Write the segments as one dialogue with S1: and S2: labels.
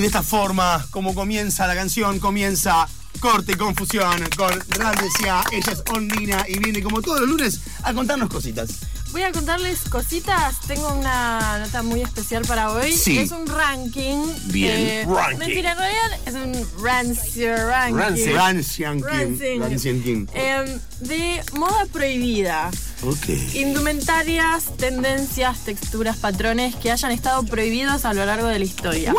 S1: Y de esta forma, como comienza la canción, comienza Corte y Confusión con Randesia. Ella es Ondina y viene como todos los lunes a contarnos cositas.
S2: Voy a contarles cositas. Tengo una nota muy especial para hoy.
S1: Sí.
S2: Es un ranking.
S1: Bien, ranking.
S2: Mentira, en realidad es un rancio ranking.
S3: Rancio.
S1: Rancian King.
S2: Rancing.
S1: Rancian King.
S2: Em, de moda prohibida.
S1: Ok.
S2: Indumentarias, tendencias, texturas, patrones que hayan estado prohibidos a lo largo de la historia.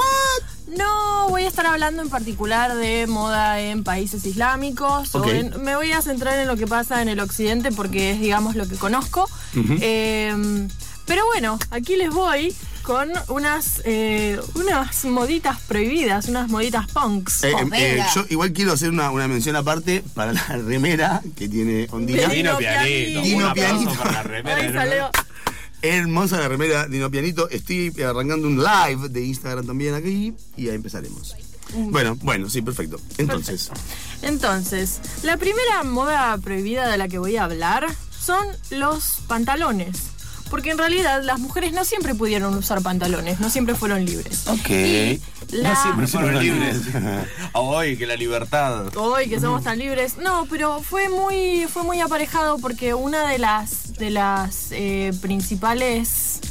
S2: No voy a estar hablando en particular de moda en países islámicos. o
S1: Ok.
S2: en- me voy a centrar en lo que pasa en el occidente porque es, digamos, lo que conozco. Eh, pero bueno, aquí les voy con unas, eh, unas moditas prohibidas, unas moditas punks.
S1: Eh, eh,
S4: venga.
S1: eh, yo igual quiero hacer una, una mención aparte para la remera que tiene Ondina.
S2: Dino
S3: Dino
S2: Pianito.
S1: Dino
S3: Un aplauso
S1: Pianito.
S3: para la remera.
S1: Hermosa la remera Dino Pianito. Estoy arrancando un live de Instagram también aquí y ahí empezaremos. Bueno, bueno, sí, perfecto. Entonces,
S2: Entonces, la primera moda prohibida de la que voy a hablar son los pantalones. Porque en realidad las mujeres no siempre pudieron usar pantalones, no siempre fueron libres.
S1: ok.
S2: Y la-
S3: No siempre fueron libres. Hoy que la libertad.
S2: Hoy que somos tan libres. No, pero fue muy, fue muy aparejado porque una de las, de las eh, principales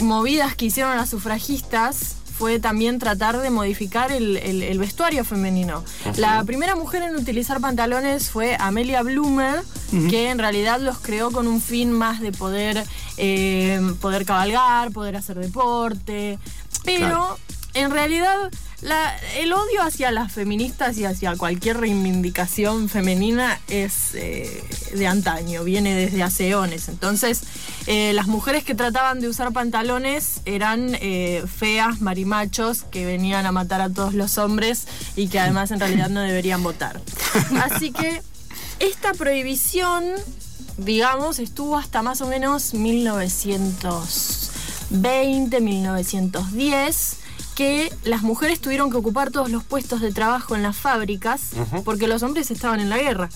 S2: movidas que hicieron las sufragistas fue también tratar de modificar el, el- el vestuario femenino. La primera mujer en utilizar pantalones fue Amelia Bloomer, que en realidad los creó con un fin más de poder, eh, poder cabalgar, poder hacer deporte. Pero
S1: Claro.
S2: En realidad la- el odio hacia las feministas y hacia cualquier reivindicación femenina es eh, de antaño, viene desde hace eones. Entonces, eh, las mujeres que trataban de usar pantalones eran eh, feas, marimachos, que venían a matar a todos los hombres y que además en realidad no deberían votar. Así que esta prohibición, digamos, estuvo hasta más o menos 1920, 1910 que las mujeres tuvieron que ocupar todos los puestos de trabajo en las fábricas porque los hombres estaban en la guerra.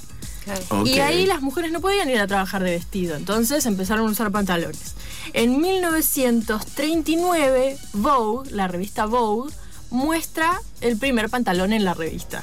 S2: Y ahí las mujeres no podían ir a trabajar de vestido, entonces empezaron a usar pantalones. En 1939, Vogue, la revista Vogue, muestra el primer pantalón en la revista.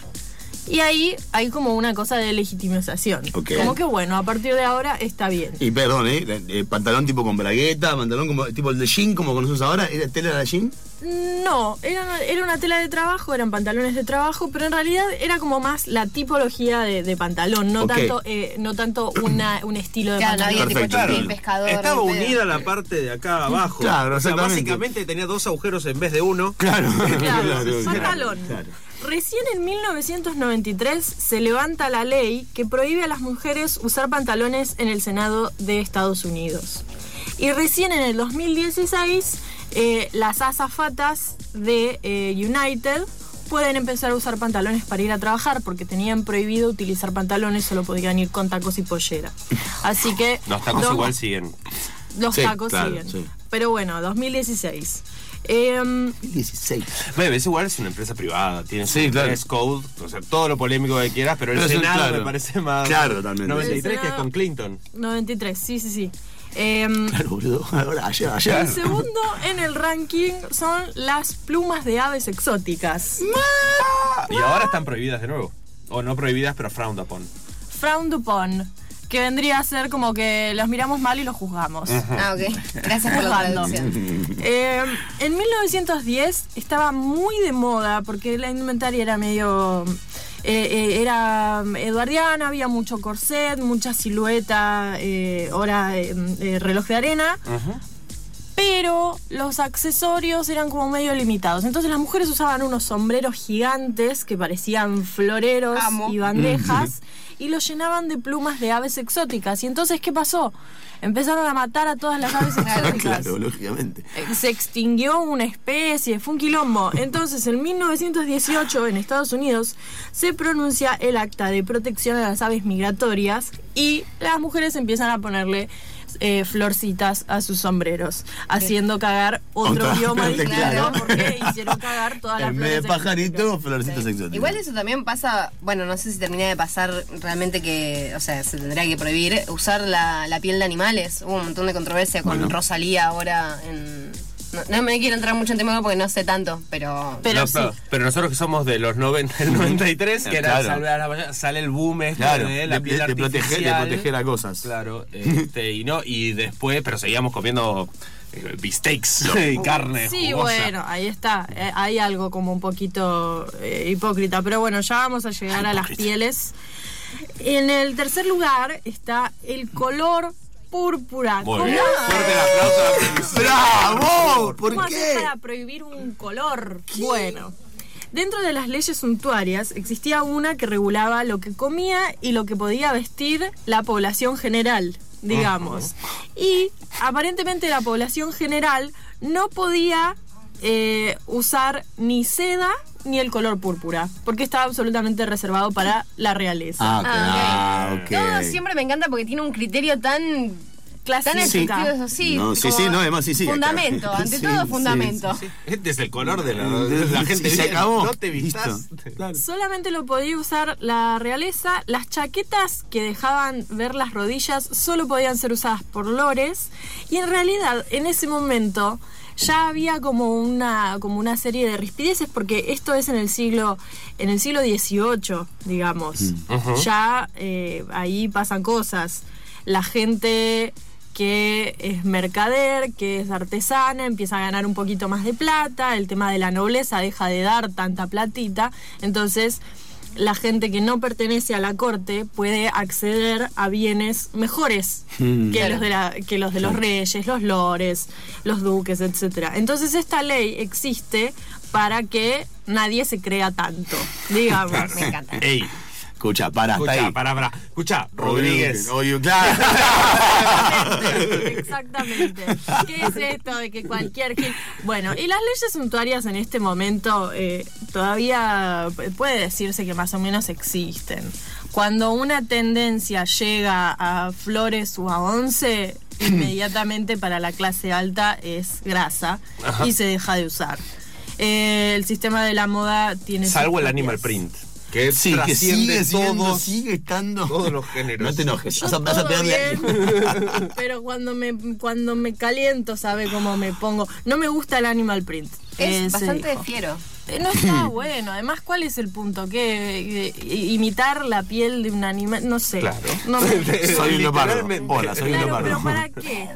S2: Y ahí hay como una cosa de legitimización. Como que bueno, a partir de ahora está bien.
S1: Y perdón, ¿eh? Eh, Pantalón tipo con bragueta, pantalón como tipo el de jean, como conocemos ahora. ¿Era tela de jean?
S2: No, era una, era una tela de trabajo, eran pantalones de trabajo, pero en realidad era como más la tipología de, de pantalón, no tanto, eh, no tanto una, un estilo de
S4: Claro,
S2: pantalón.
S4: había
S1: claro.
S4: pescador.
S3: Estaba unida la parte de acá abajo.
S1: Claro,
S3: O sea, básicamente tenía dos agujeros en vez de uno.
S1: Claro,
S2: Claro, pantalón.
S1: claro.
S2: Recién en 1993 se levanta la ley que prohíbe a las mujeres usar pantalones en el Senado de Estados Unidos. Y recién en el 2016 eh, las azafatas de eh, United pueden empezar a usar pantalones para ir a trabajar porque tenían prohibido utilizar pantalones, solo podían ir con tacos y pollera. Así que...
S3: Los tacos
S2: dos-
S3: igual siguen.
S2: Los
S1: Sí,
S2: tacos
S1: claro,
S2: siguen.
S1: sí.
S2: Pero bueno, 2016. Em,
S1: 16.
S3: Bebe, es igual es una empresa privada, tiene
S1: Sí, claro.
S3: dress code, o sea, todo lo polémico que quieras, pero el
S1: Pero
S3: Senado
S1: claro.
S3: me parece más.
S1: Claro, totalmente.
S3: 93 que es con Clinton.
S2: 93, sí, sí, sí. Em,
S1: Claro, boludo. Ahora, ayer, ayer.
S2: el segundo en el ranking son las plumas de aves exóticas.
S3: Y ahora están prohibidas de nuevo. O no prohibidas, pero frowned upon.
S2: Frowned upon. Que vendría a ser como que los miramos mal y los juzgamos.
S4: Ah, ok. Gracias por la traducción.
S2: Eh, en 1910 estaba muy de moda porque la indumentaria era medio. Eh, eh, era eduardiana, había mucho corset, mucha silueta, eh, hora, eh, eh, reloj de arena. Pero los accesorios eran como medio limitados. Entonces las mujeres usaban unos sombreros gigantes que parecían floreros
S4: Amo.
S2: y bandejas y los llenaban de plumas de aves exóticas. Y entonces, ¿qué pasó? Empezaron a matar a todas las aves exóticas.
S1: Claro, lógicamente.
S2: Eh, se extinguió una especie, fue un quilombo. Entonces, en 1918, en Estados Unidos, se pronuncia el Acta de Protección a las Aves Migratorias y las mujeres empiezan a ponerle eh, florcitas a sus sombreros, haciendo cagar otro
S1: Otra
S2: idioma
S1: vez,
S2: distinto
S4: claro.
S2: porque hicieron cagar todas las
S1: En vez de
S2: flores
S1: pajarito, florcitas exóticas.
S4: Igual eso también pasa, bueno, no sé si termina de pasar realmente que, o sea, se tendría que prohibir usar la, la piel de animales. Hubo un montón de controversia con
S1: Bueno.
S4: Rosalía ahora en, No, no me quiero entrar mucho en tema porque no sé tanto, pero.
S2: Pero
S3: No,
S2: sí.
S3: pero, pero nosotros que somos de los 90, el 93, que era
S1: Claro.
S3: salve a la mañana, sale el boom este
S1: Claro,
S3: de la
S1: de,
S3: piel
S1: de- de proteger, de proteger a cosas.
S3: Claro, este, y no, y después, pero seguíamos comiendo eh, beefsteaks y carne.
S2: Sí,
S3: jugosa.
S2: bueno, ahí está. Eh, hay algo como un poquito eh, hipócrita. Pero bueno, ya vamos a llegar a las pieles. En el tercer lugar está el color púrpura.
S3: Muy
S2: ¿Cómo
S3: bien. Fuerte el aplauso.
S1: ¡Bravo! ¿Por
S2: ¿Cómo
S1: qué?
S2: para prohibir un color? Bueno. Dentro de las leyes suntuarias existía una que regulaba lo que comía y lo que podía vestir la población general, digamos. Y aparentemente la población general no podía eh, usar ni seda ni el color púrpura, porque estaba absolutamente reservado para la realeza.
S1: Ah, ok.
S4: Ah,
S1: Ah, ok.
S4: Todo siempre me encanta porque tiene un criterio tan.
S2: Clásica.
S4: Tan
S2: Sí.
S4: sí.
S1: No, sí, sí, no, además sí, sí.
S4: Fundamento,
S1: acá.
S4: ante
S1: Sí,
S4: todo fundamento.
S1: sí,
S3: Este es el color de la, de la gente.
S1: Sí, se acabó.
S3: No te vistas.
S1: Claro.
S2: Solamente lo podía usar la realeza. Las chaquetas que dejaban ver las rodillas solo podían ser usadas por lores. Y en realidad, en ese momento, ya había como una, como una serie de rispideces, porque esto es en el siglo, en el siglo XVIII, digamos. Ya eh, ahí pasan cosas. La gente que es mercader, que es artesana, empieza a ganar un poquito más de plata, el tema de la nobleza deja de dar tanta platita, entonces la gente que no pertenece a la corte puede acceder a bienes mejores
S1: Mm.
S2: que,
S4: Claro.
S2: los de la- que los de los reyes, los lores, los duques, etcétera. Entonces esta ley existe para que nadie se crea tanto, digamos.
S4: Me encanta.
S3: Ey,
S1: Escucha, para, ahí.
S3: para, para. Escucha, Rodríguez.
S1: Oye, claro.
S2: Exactamente. ¿Qué es esto de que cualquier gil- Bueno, y las leyes suntuarias en este momento eh, todavía puede decirse que más o menos existen. Cuando una tendencia llega a flores o a once, inmediatamente para la clase alta es grasa y se deja de usar. Eh, el sistema de la moda tiene
S3: Salvo el animal print. Que
S1: Sí, que
S3: trasciende
S1: sigue siendo,
S3: todos,
S1: sigue estando.
S3: todos los géneros.
S1: No te enojes.
S2: Yo
S1: Vas a, vas a
S2: todo
S1: pegarle-
S2: bien, pero cuando me cuando me caliento, sabe cómo me pongo. No me gusta el animal print.
S4: Es bastante
S2: dijo.
S4: fiero.
S2: Eh, No está bueno. Además, ¿cuál es el punto? ¿Qué? Imitar la piel de un animal? No sé.
S3: Claro.
S2: No me-
S1: Soy un leopardo. Hola, soy un
S2: Claro,
S1: leopardo.
S2: pero ¿para qué?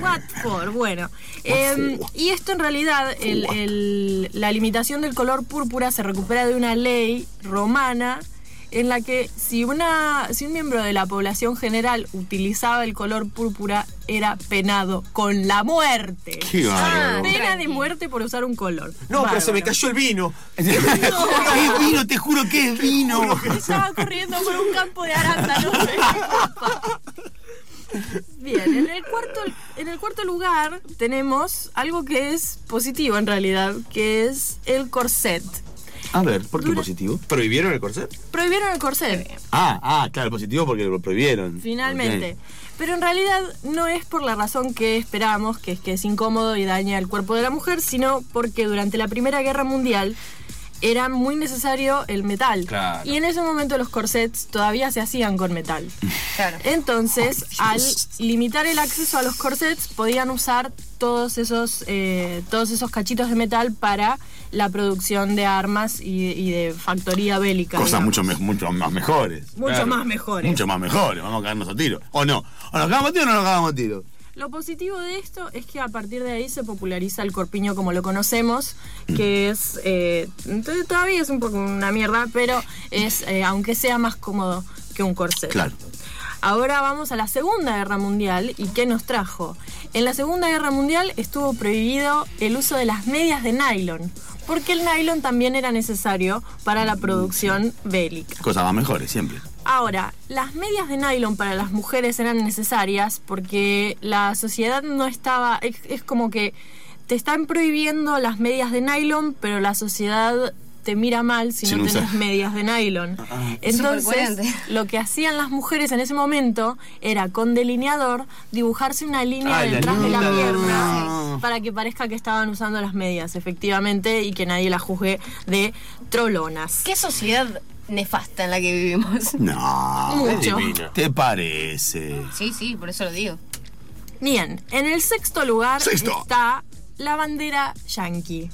S2: What for? Bueno, eh, y esto en realidad, el- el- la limitación del color púrpura se recupera de una ley romana en la que si, una, si un miembro de la población general utilizaba el color púrpura era penado con la muerte.
S1: Qué bárbaro.
S2: Pena de muerte por usar un color.
S3: No, pero se me cayó el vino.
S1: Es vino, te juro que es vino.
S2: Estaba corriendo por un campo de arándanos. Bien, en el cuarto, en el cuarto lugar tenemos algo que es positivo en realidad, que es el corset.
S1: A ver, ¿por qué positivo?
S3: ¿Prohibieron el corset?
S2: Prohibieron el corset,
S1: Ah, ah, claro, positivo porque lo prohibieron.
S2: finalmente. Pero en realidad no es por la razón que esperamos, que es que es incómodo y daña el cuerpo de la mujer, sino porque durante la Primera Guerra Mundial era muy necesario el metal.
S3: Claro.
S2: Y en ese momento los corsets todavía se hacían con metal.
S4: Claro.
S2: Entonces, al limitar el acceso a los corsets, podían usar todos esos, eh, todos esos cachitos de metal para la producción de armas y, y de factoría bélica.
S1: Cosas mucho, me- mucho más mejores.
S2: Mucho
S3: Claro.
S2: más mejores.
S1: Mucho más mejores. Vamos a cagarnos a tiro. ¿O no? ¿O nos cagamos a tiro o no nos cagamos a tiro?
S2: Lo positivo de esto es que a partir de ahí se populariza el corpiño como lo conocemos, que es, eh, todavía es un poco una mierda, pero es, eh, aunque sea más cómodo que un corset.
S1: Claro.
S2: Ahora vamos a la Segunda Guerra Mundial y qué nos trajo. En la Segunda Guerra Mundial estuvo prohibido el uso de las medias de nylon, porque el nylon también era necesario para la producción bélica.
S1: Cosas más mejores, siempre.
S2: Ahora, las medias de nylon para las mujeres eran necesarias porque la sociedad no estaba, es, es como que te están prohibiendo las medias de nylon, pero la sociedad te mira mal si
S1: Si
S2: no
S1: no
S2: tenés medias de nylon.
S4: Súper
S2: Entonces,
S4: coherente.
S2: lo que hacían las mujeres en ese momento era con delineador dibujarse una línea
S3: Ah, la
S2: detrás de la pierna para que parezca que estaban usando las medias, efectivamente, y que nadie las juzgue de trolonas.
S4: ¿Qué sociedad nefasta en la que vivimos?
S1: No.
S2: Mucho.
S1: ¿Te parece?
S4: Sí, sí, por eso lo digo.
S2: Bien, en el sexto lugar
S1: Sexto.
S2: está la bandera yankee.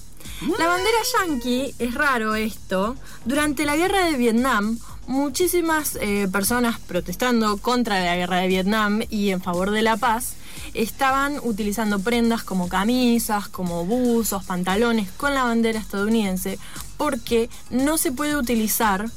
S2: La bandera yankee, es raro esto, durante la guerra de Vietnam, muchísimas eh, personas protestando contra la guerra de Vietnam y en favor de la paz, estaban utilizando prendas como camisas, como buzos, pantalones con la bandera estadounidense, porque no se puede utilizar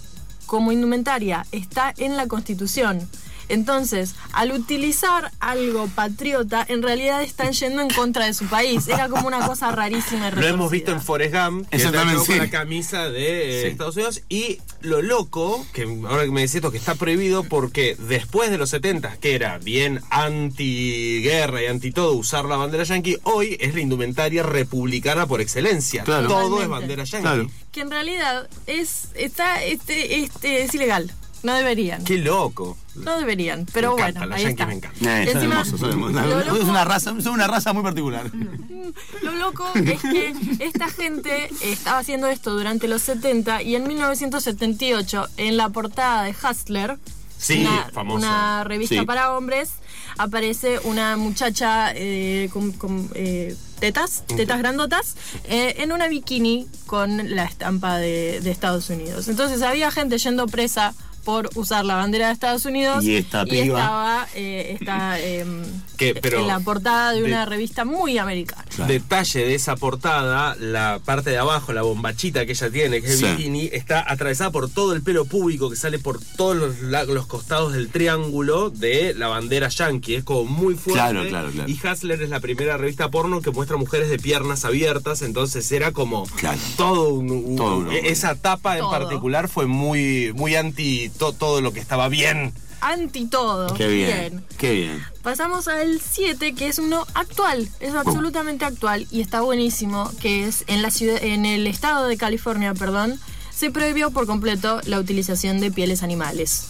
S2: como indumentaria, está en la Constitución. Entonces, al utilizar algo patriota, en realidad están yendo en contra de su país. Era como una cosa rarísima y
S3: Lo hemos visto en. Forrest Gump, que
S1: Exactamente,
S3: está con
S1: sí.
S3: la camisa de eh,
S1: Sí.
S3: Estados Unidos. Y lo loco, que ahora que me decís esto, que está prohibido porque después de los 70, que era bien anti-guerra y anti-todo usar la bandera yankee, hoy es la indumentaria republicana por excelencia.
S1: Claro.
S3: Todo es bandera yankee.
S1: Claro.
S2: Que en realidad es, está, este, este, es ilegal. No deberían.
S3: Qué loco.
S2: No deberían, pero
S3: Me encanta,
S2: bueno,
S3: los
S2: ahí está.
S3: me encantan.
S1: Eh, son
S2: Encima,
S1: hermosos, son hermosos.
S2: lo
S1: Es
S2: loco-
S1: una raza, son una raza muy particular.
S2: Lo loco es que esta gente estaba haciendo esto durante los 70 y en 1978, en la portada de Hustler,
S3: Sí,
S2: una, revista
S1: Sí.
S2: para hombres, aparece una muchacha eh, con, con, eh, tetas, tetas grandotas, eh, en una bikini con la estampa de, de Estados Unidos. Entonces había gente yendo presa por usar la bandera de Estados Unidos
S1: Y esta piba.
S2: estaba eh, esta, em,
S3: Que, pero
S2: en la portada de
S3: de-
S2: una revista muy americana.
S1: Claro.
S3: Detalle de esa portada, la parte de abajo, la bombachita que ella tiene, que es el
S1: Sí.
S3: bikini, está atravesada por todo el pelo público que sale por todos los, costados del triángulo de la bandera yankee. Es como muy fuerte.
S1: Claro, claro, claro.
S3: Y Hustler es la primera revista porno que muestra mujeres de piernas abiertas, entonces era como
S1: Claro.
S3: todo un, un-
S1: Todo un-
S3: esa tapa en
S2: Todo.
S3: particular fue muy muy anti to- todo lo que estaba bien.
S2: Anti todo.
S1: Qué bien. Qué bien.
S2: Pasamos al 7, que es uno actual, es absolutamente actual y está buenísimo, que es en la ciudad, en el estado de California, perdón, se prohibió por completo la utilización de pieles animales.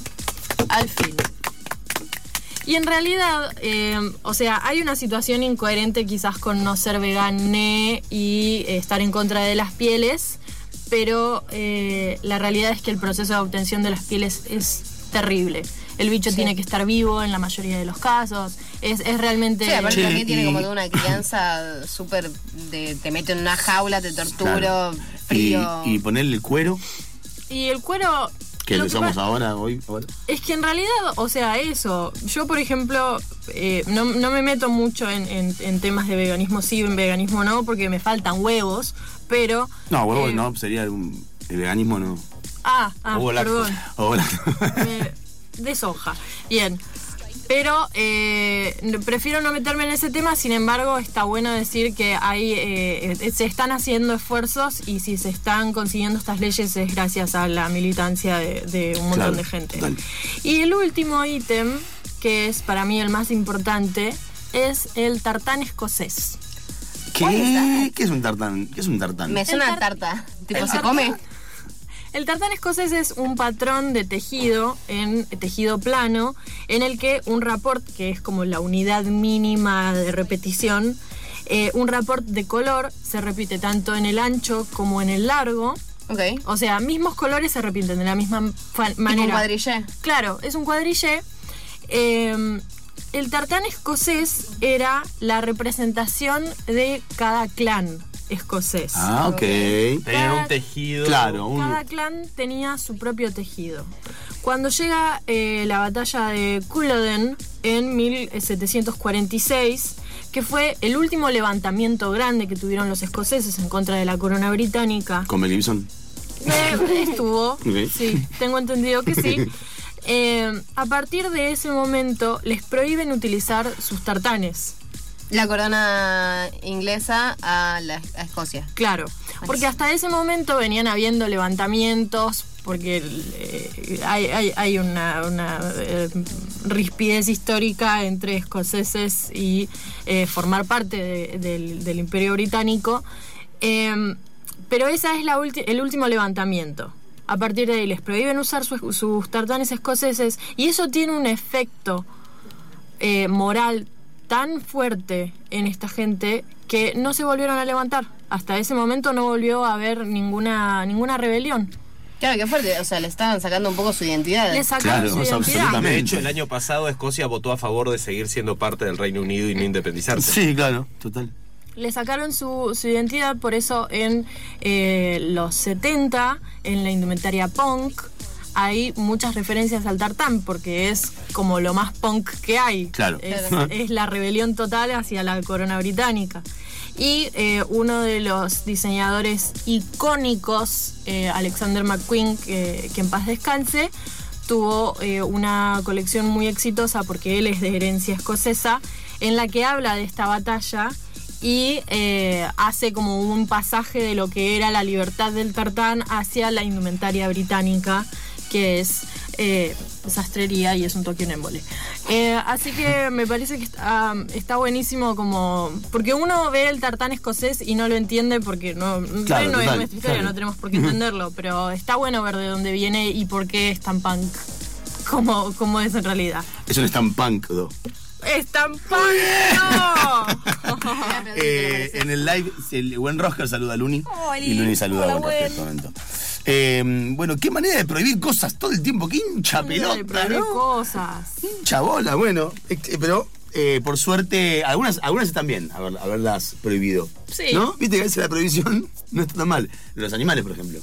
S2: Al fin. Y en realidad, eh, o sea, hay una situación incoherente quizás con no ser vegane y eh, estar en contra de las pieles, pero eh, la realidad es que el proceso de obtención de las pieles es terrible. El bicho tiene que estar vivo en la mayoría de los casos. Es, es realmente...
S4: Sí, aparte
S1: Sí,
S4: también tiene
S1: y-
S4: como toda una crianza súper te meto en una jaula, te torturo,
S1: Claro. Y,
S4: frío.
S1: y ponerle el cuero,
S2: Y el cuero...
S1: que
S2: lo
S1: usamos ahora, hoy. ahora.
S2: Es que en realidad, o sea, eso. Yo, por ejemplo, eh, no, no me meto mucho en, en- en temas de veganismo sí, en veganismo no, porque me faltan huevos, pero...
S1: No, huevos
S2: eh,
S1: no, sería un. El veganismo no.
S2: Ah, ah
S3: Huevo
S2: perdón. Eh, de soja. Bien. Pero eh, prefiero no meterme en ese tema, sin embargo está bueno decir que hay, se están haciendo esfuerzos y si se están consiguiendo estas leyes es gracias a la militancia de, de un montón
S1: Claro,
S2: de gente.
S1: total.
S2: Y el último ítem, que es para mí el más importante, es el tartán escocés.
S1: ¿Qué? ¿Qué es un tartán? ¿Qué es un tartán?
S4: Me suena a tarta. Tipo,
S2: el
S4: ¿se
S2: tartán-
S4: come?
S2: El tartán escocés es un patrón de tejido en tejido plano en el que un rapport, que es como la unidad mínima de repetición, eh, un rapport de color se repite tanto en el ancho como en el largo.
S4: Ok.
S2: O sea, mismos colores se repiten de la misma manera.
S4: un cuadrillé.
S2: Claro, es un cuadrillé. Eh, el tartán escocés era la representación de cada clan escocés.
S1: Ah, ok.
S2: Cada-
S3: un tejido.
S1: Claro, un.
S2: Cada clan tenía su propio tejido. Cuando llega eh, la batalla de Culloden en 1746, que fue el último levantamiento grande que tuvieron los escoceses en contra de la corona británica,
S1: Con Mel Gibson.
S2: eh, estuvo, sí, tengo entendido que sí. Eh, a partir de ese momento les prohíben utilizar sus tartanes.
S4: La corona inglesa a, la, a Escocia.
S2: Claro, porque hasta ese momento venían habiendo levantamientos, porque eh, hay, hay- hay una, una, eh, rispidez histórica entre escoceses y eh, formar parte de- del, del imperio británico. Eh, pero ese es la el último levantamiento. A partir de ahí les prohíben usar sus, sus tartanes escoceses y eso tiene un efecto eh, moral tan fuerte en esta gente que no se volvieron a levantar. Hasta ese momento no volvió a haber ninguna, ninguna rebelión.
S4: Claro, qué fuerte. O sea, le estaban sacando un poco su identidad.
S2: Le sacaron
S1: Claro,
S2: su
S1: o sea,
S2: identidad.
S1: absolutamente.
S3: De hecho, el año pasado Escocia votó a favor de seguir siendo parte del Reino Unido y no independizarse.
S1: Sí, claro, total.
S2: Le sacaron su, su identidad, por eso en eh, los 70, en la indumentaria punk, hay muchas referencias al tartán, porque es como lo más punk que hay.
S1: Claro.
S2: Es, es la rebelión total hacia la corona británica. Y eh, uno de los diseñadores icónicos, eh, Alexander McQueen, que, que en paz descanse, tuvo eh, una colección muy exitosa porque él es de herencia escocesa, en la que habla de esta batalla y eh, hace como un pasaje de lo que era la libertad del tartán hacia la indumentaria británica, que es eh, sastrería y es un toque en embole. Eh, así que me parece que está, está buenísimo como... Porque uno ve el tartán escocés y no lo entiende porque no,
S1: Claro,
S2: no es nuestra historia, no tenemos por qué entenderlo, pero está bueno ver de dónde viene y por qué es tan punk como, como es en realidad.
S1: Es un stand punk, do. Eh, en el live, el buen Roger saluda a Luni. Y Luni saluda a Roger en este momento. Eh, bueno, qué manera de prohibir cosas todo el tiempo. Qué hincha pelota,
S2: Prohibir
S1: ¿no?
S2: cosas.
S1: Hincha bola, bueno. Pero eh, por suerte, algunas, algunas están bien haber- haberlas prohibido.
S2: Sí.
S1: ¿No? Viste que a veces la prohibición no está tan mal. Los animales, por ejemplo.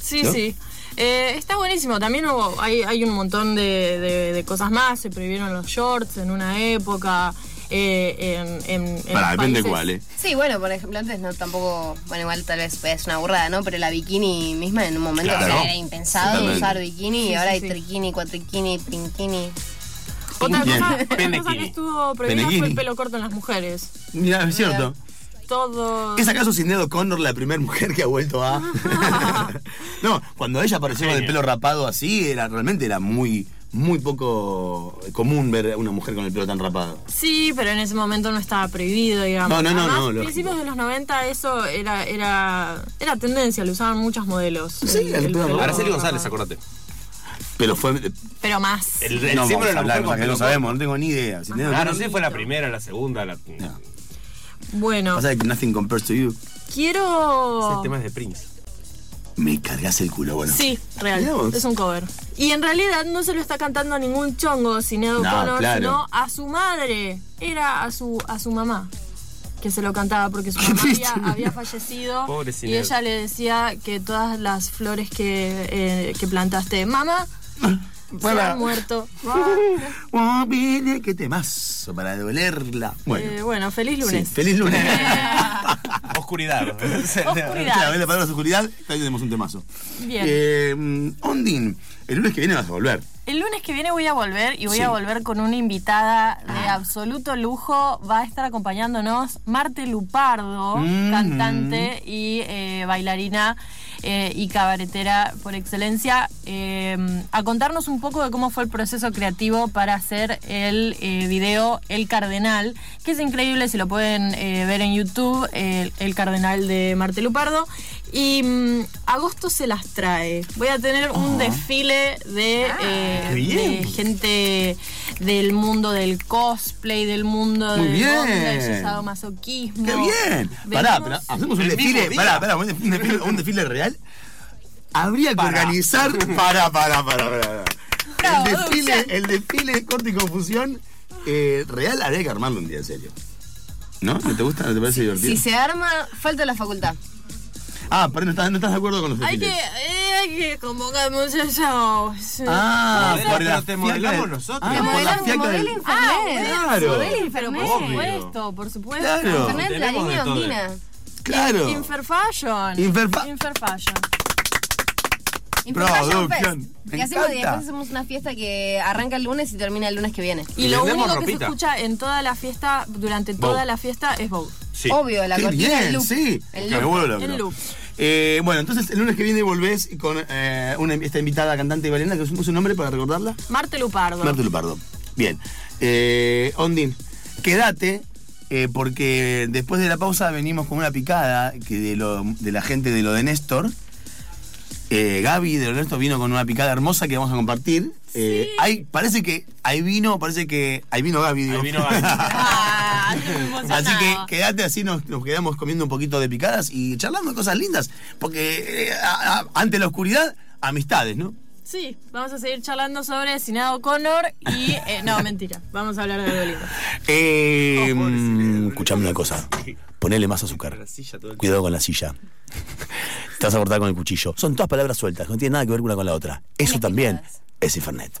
S2: Sí,
S1: ¿No?
S2: sí. Eh, está buenísimo. También hubo, hay, hay un montón de, de- de cosas más. Se prohibieron los shorts en una época. Eh, en, en- en
S1: Para, depende cuál, ¿eh?
S4: Sí, bueno, por ejemplo, antes no tampoco, bueno, igual tal vez es una burrada, ¿no? Pero la bikini misma en un momento
S1: Claro.
S4: o sea, era impensado usar bikini
S2: Sí,
S4: y ahora
S2: sí,
S4: hay
S2: sí.
S4: triquini, cuatriquini, pinquini.
S2: Otra cosa, otra cosa
S3: Penequini.
S2: que estuvo prohibida fue el pelo corto en las mujeres.
S1: Mira, es cierto.
S2: Todo.
S1: ¿Es acaso Sinead Connor la primera mujer que ha vuelto a.? no, cuando ella apareció con el pelo rapado así, era realmente era muy, muy poco común ver a una mujer con el pelo tan rapado.
S2: Sí, pero en ese momento no estaba prohibido, digamos.
S1: No, no, no,
S2: Además,
S1: no, lógico.
S2: principios de los 90 eso era, era, era tendencia, lo usaban muchas modelos.
S1: Sí, el pelo.
S3: Araceli González, acordate.
S1: Pero fue.
S2: Pero más.
S3: El, el
S1: no,
S3: símbolo de
S1: vamos a
S3: la
S1: hablar,
S3: mujer con
S1: que no sabemos, no tengo ni idea. Sinead
S3: Claro,
S1: O'Connor-
S3: sí, fue la primera, la segunda, la...
S2: Bueno,
S1: Pasa que nothing compares to you.
S2: quiero.
S3: Ese tema es de Prince.
S1: Me cargas el culo, bueno.
S2: Sí, real. Es un cover. Y en realidad no se lo está cantando a ningún chongo, Sinead
S1: No,
S2: O'Connor,
S1: claro.
S2: sino a su madre. Era a su, a su mamá que se lo cantaba porque su mamá había, había fallecido
S3: Pobre
S2: y
S3: Sinead.
S2: ella le decía que todas las flores que, eh, que plantaste, mamá, se
S1: Para.
S2: han muerto.
S1: Oh, mire, qué temazo para dolerla. Bueno,
S2: Eh, bueno, feliz
S1: sí,
S2: lunes.
S1: feliz lunes.
S3: Oscuridad.
S2: Oscuridad.
S1: Claro, la palabra oscuridad, ahí tenemos un temazo.
S2: Bien.
S1: Eh, Ondin, el lunes que viene vas a volver.
S2: El lunes que viene voy a volver y voy
S1: Sí.
S2: a volver con una invitada de absoluto lujo. Va a estar acompañándonos Marte Lupardo,
S1: Mm.
S2: cantante y eh, bailarina eh, y cabaretera por excelencia, eh, a contarnos un poco de cómo fue el proceso creativo para hacer el eh, video El Cardenal, que es increíble si lo pueden ver en YouTube, el, Cardenal de Marte Lupardo. Y mm, agosto se las trae. Voy a tener un desfile de,
S1: Qué bien.
S2: de gente del mundo del cosplay, del mundo
S1: Muy
S2: del
S1: bien.
S2: bondage, sadomasoquismo.
S1: ¡Qué bien! Pará, pero hacemos un desfile. Pará, pará, un desfile, un desfile- un desfile real. Habría que
S3: Pará.
S1: organizar. Pará, pará, pará, pará.
S2: Bravo,
S1: El desfile, el desfile corte y confusión eh, real habría que armarlo un día, en serio. ¿No? ¿No te gusta? ¿No te parece divertido?
S4: Si se arma, falta la facultad.
S1: Ah, pero no estás, no estás de acuerdo con los
S2: Hay que,
S1: desfiles.
S2: eh, hay que convocarnos eso.
S1: Ah,
S3: Pero
S1: por
S3: te
S1: la
S3: modelamos
S1: fiaca-
S3: nosotros.
S1: Ah,
S4: Te
S1: por la fiaca
S4: modelo
S1: del-
S4: Internet.
S2: Ah,
S1: Claro.
S4: Modelo
S2: Pero
S4: Internet.
S2: por supuesto, por supuesto.
S1: Claro.
S4: Internet, la línea ondina.
S1: Claro.
S2: Inferfashion.
S1: Inferfa-
S2: Inferfashion.
S1: Producción.
S4: Fest.
S1: Me
S4: hacemos, y después hacemos una fiesta que arranca el lunes y termina el lunes que viene.
S2: Y
S3: Y
S2: lo único que se escucha en toda la fiesta, durante toda la fiesta, es Vogue.
S3: Sí.
S4: Obvio, la
S1: Qué
S4: cortina
S1: bien,
S4: loop.
S1: sí.
S4: El
S1: Me
S4: loop.
S1: vuelvo loco.
S2: El loop.
S1: Eh, bueno, entonces el lunes que viene volvés con eh, una, esta invitada cantante y bailarina, que es un nombre para recordarla.
S2: Marte Lupardo.
S1: Marta Lupardo. Bien. Eh, Ondin, quédate, eh, porque después de la pausa venimos con una picada que de, lo, de la gente de lo de Néstor. Eh, Gaby de Néstor vino con una picada hermosa que vamos a compartir. Eh, hay, parece que hay vino, parece que hay vino Gaby. digo.
S3: Ahí vino Gaby.
S2: Ah.
S1: Así que quédate así, nos, nos quedamos comiendo un poquito de picadas y charlando de cosas lindas. Porque eh, a- a- ante la oscuridad, amistades, ¿no?
S2: Sí, vamos a seguir charlando sobre Sinado Connor y... eh, no, mentira. Vamos a hablar de algo lindo.
S1: Eh,
S3: Oh,
S1: mm, escuchame una cosa. Ponele más azúcar.
S3: La silla todo el
S1: Cuidado con la silla. Te vas a cortar con el cuchillo. Son todas palabras sueltas, no tienen nada que ver una con la otra. Eso también es Infernet.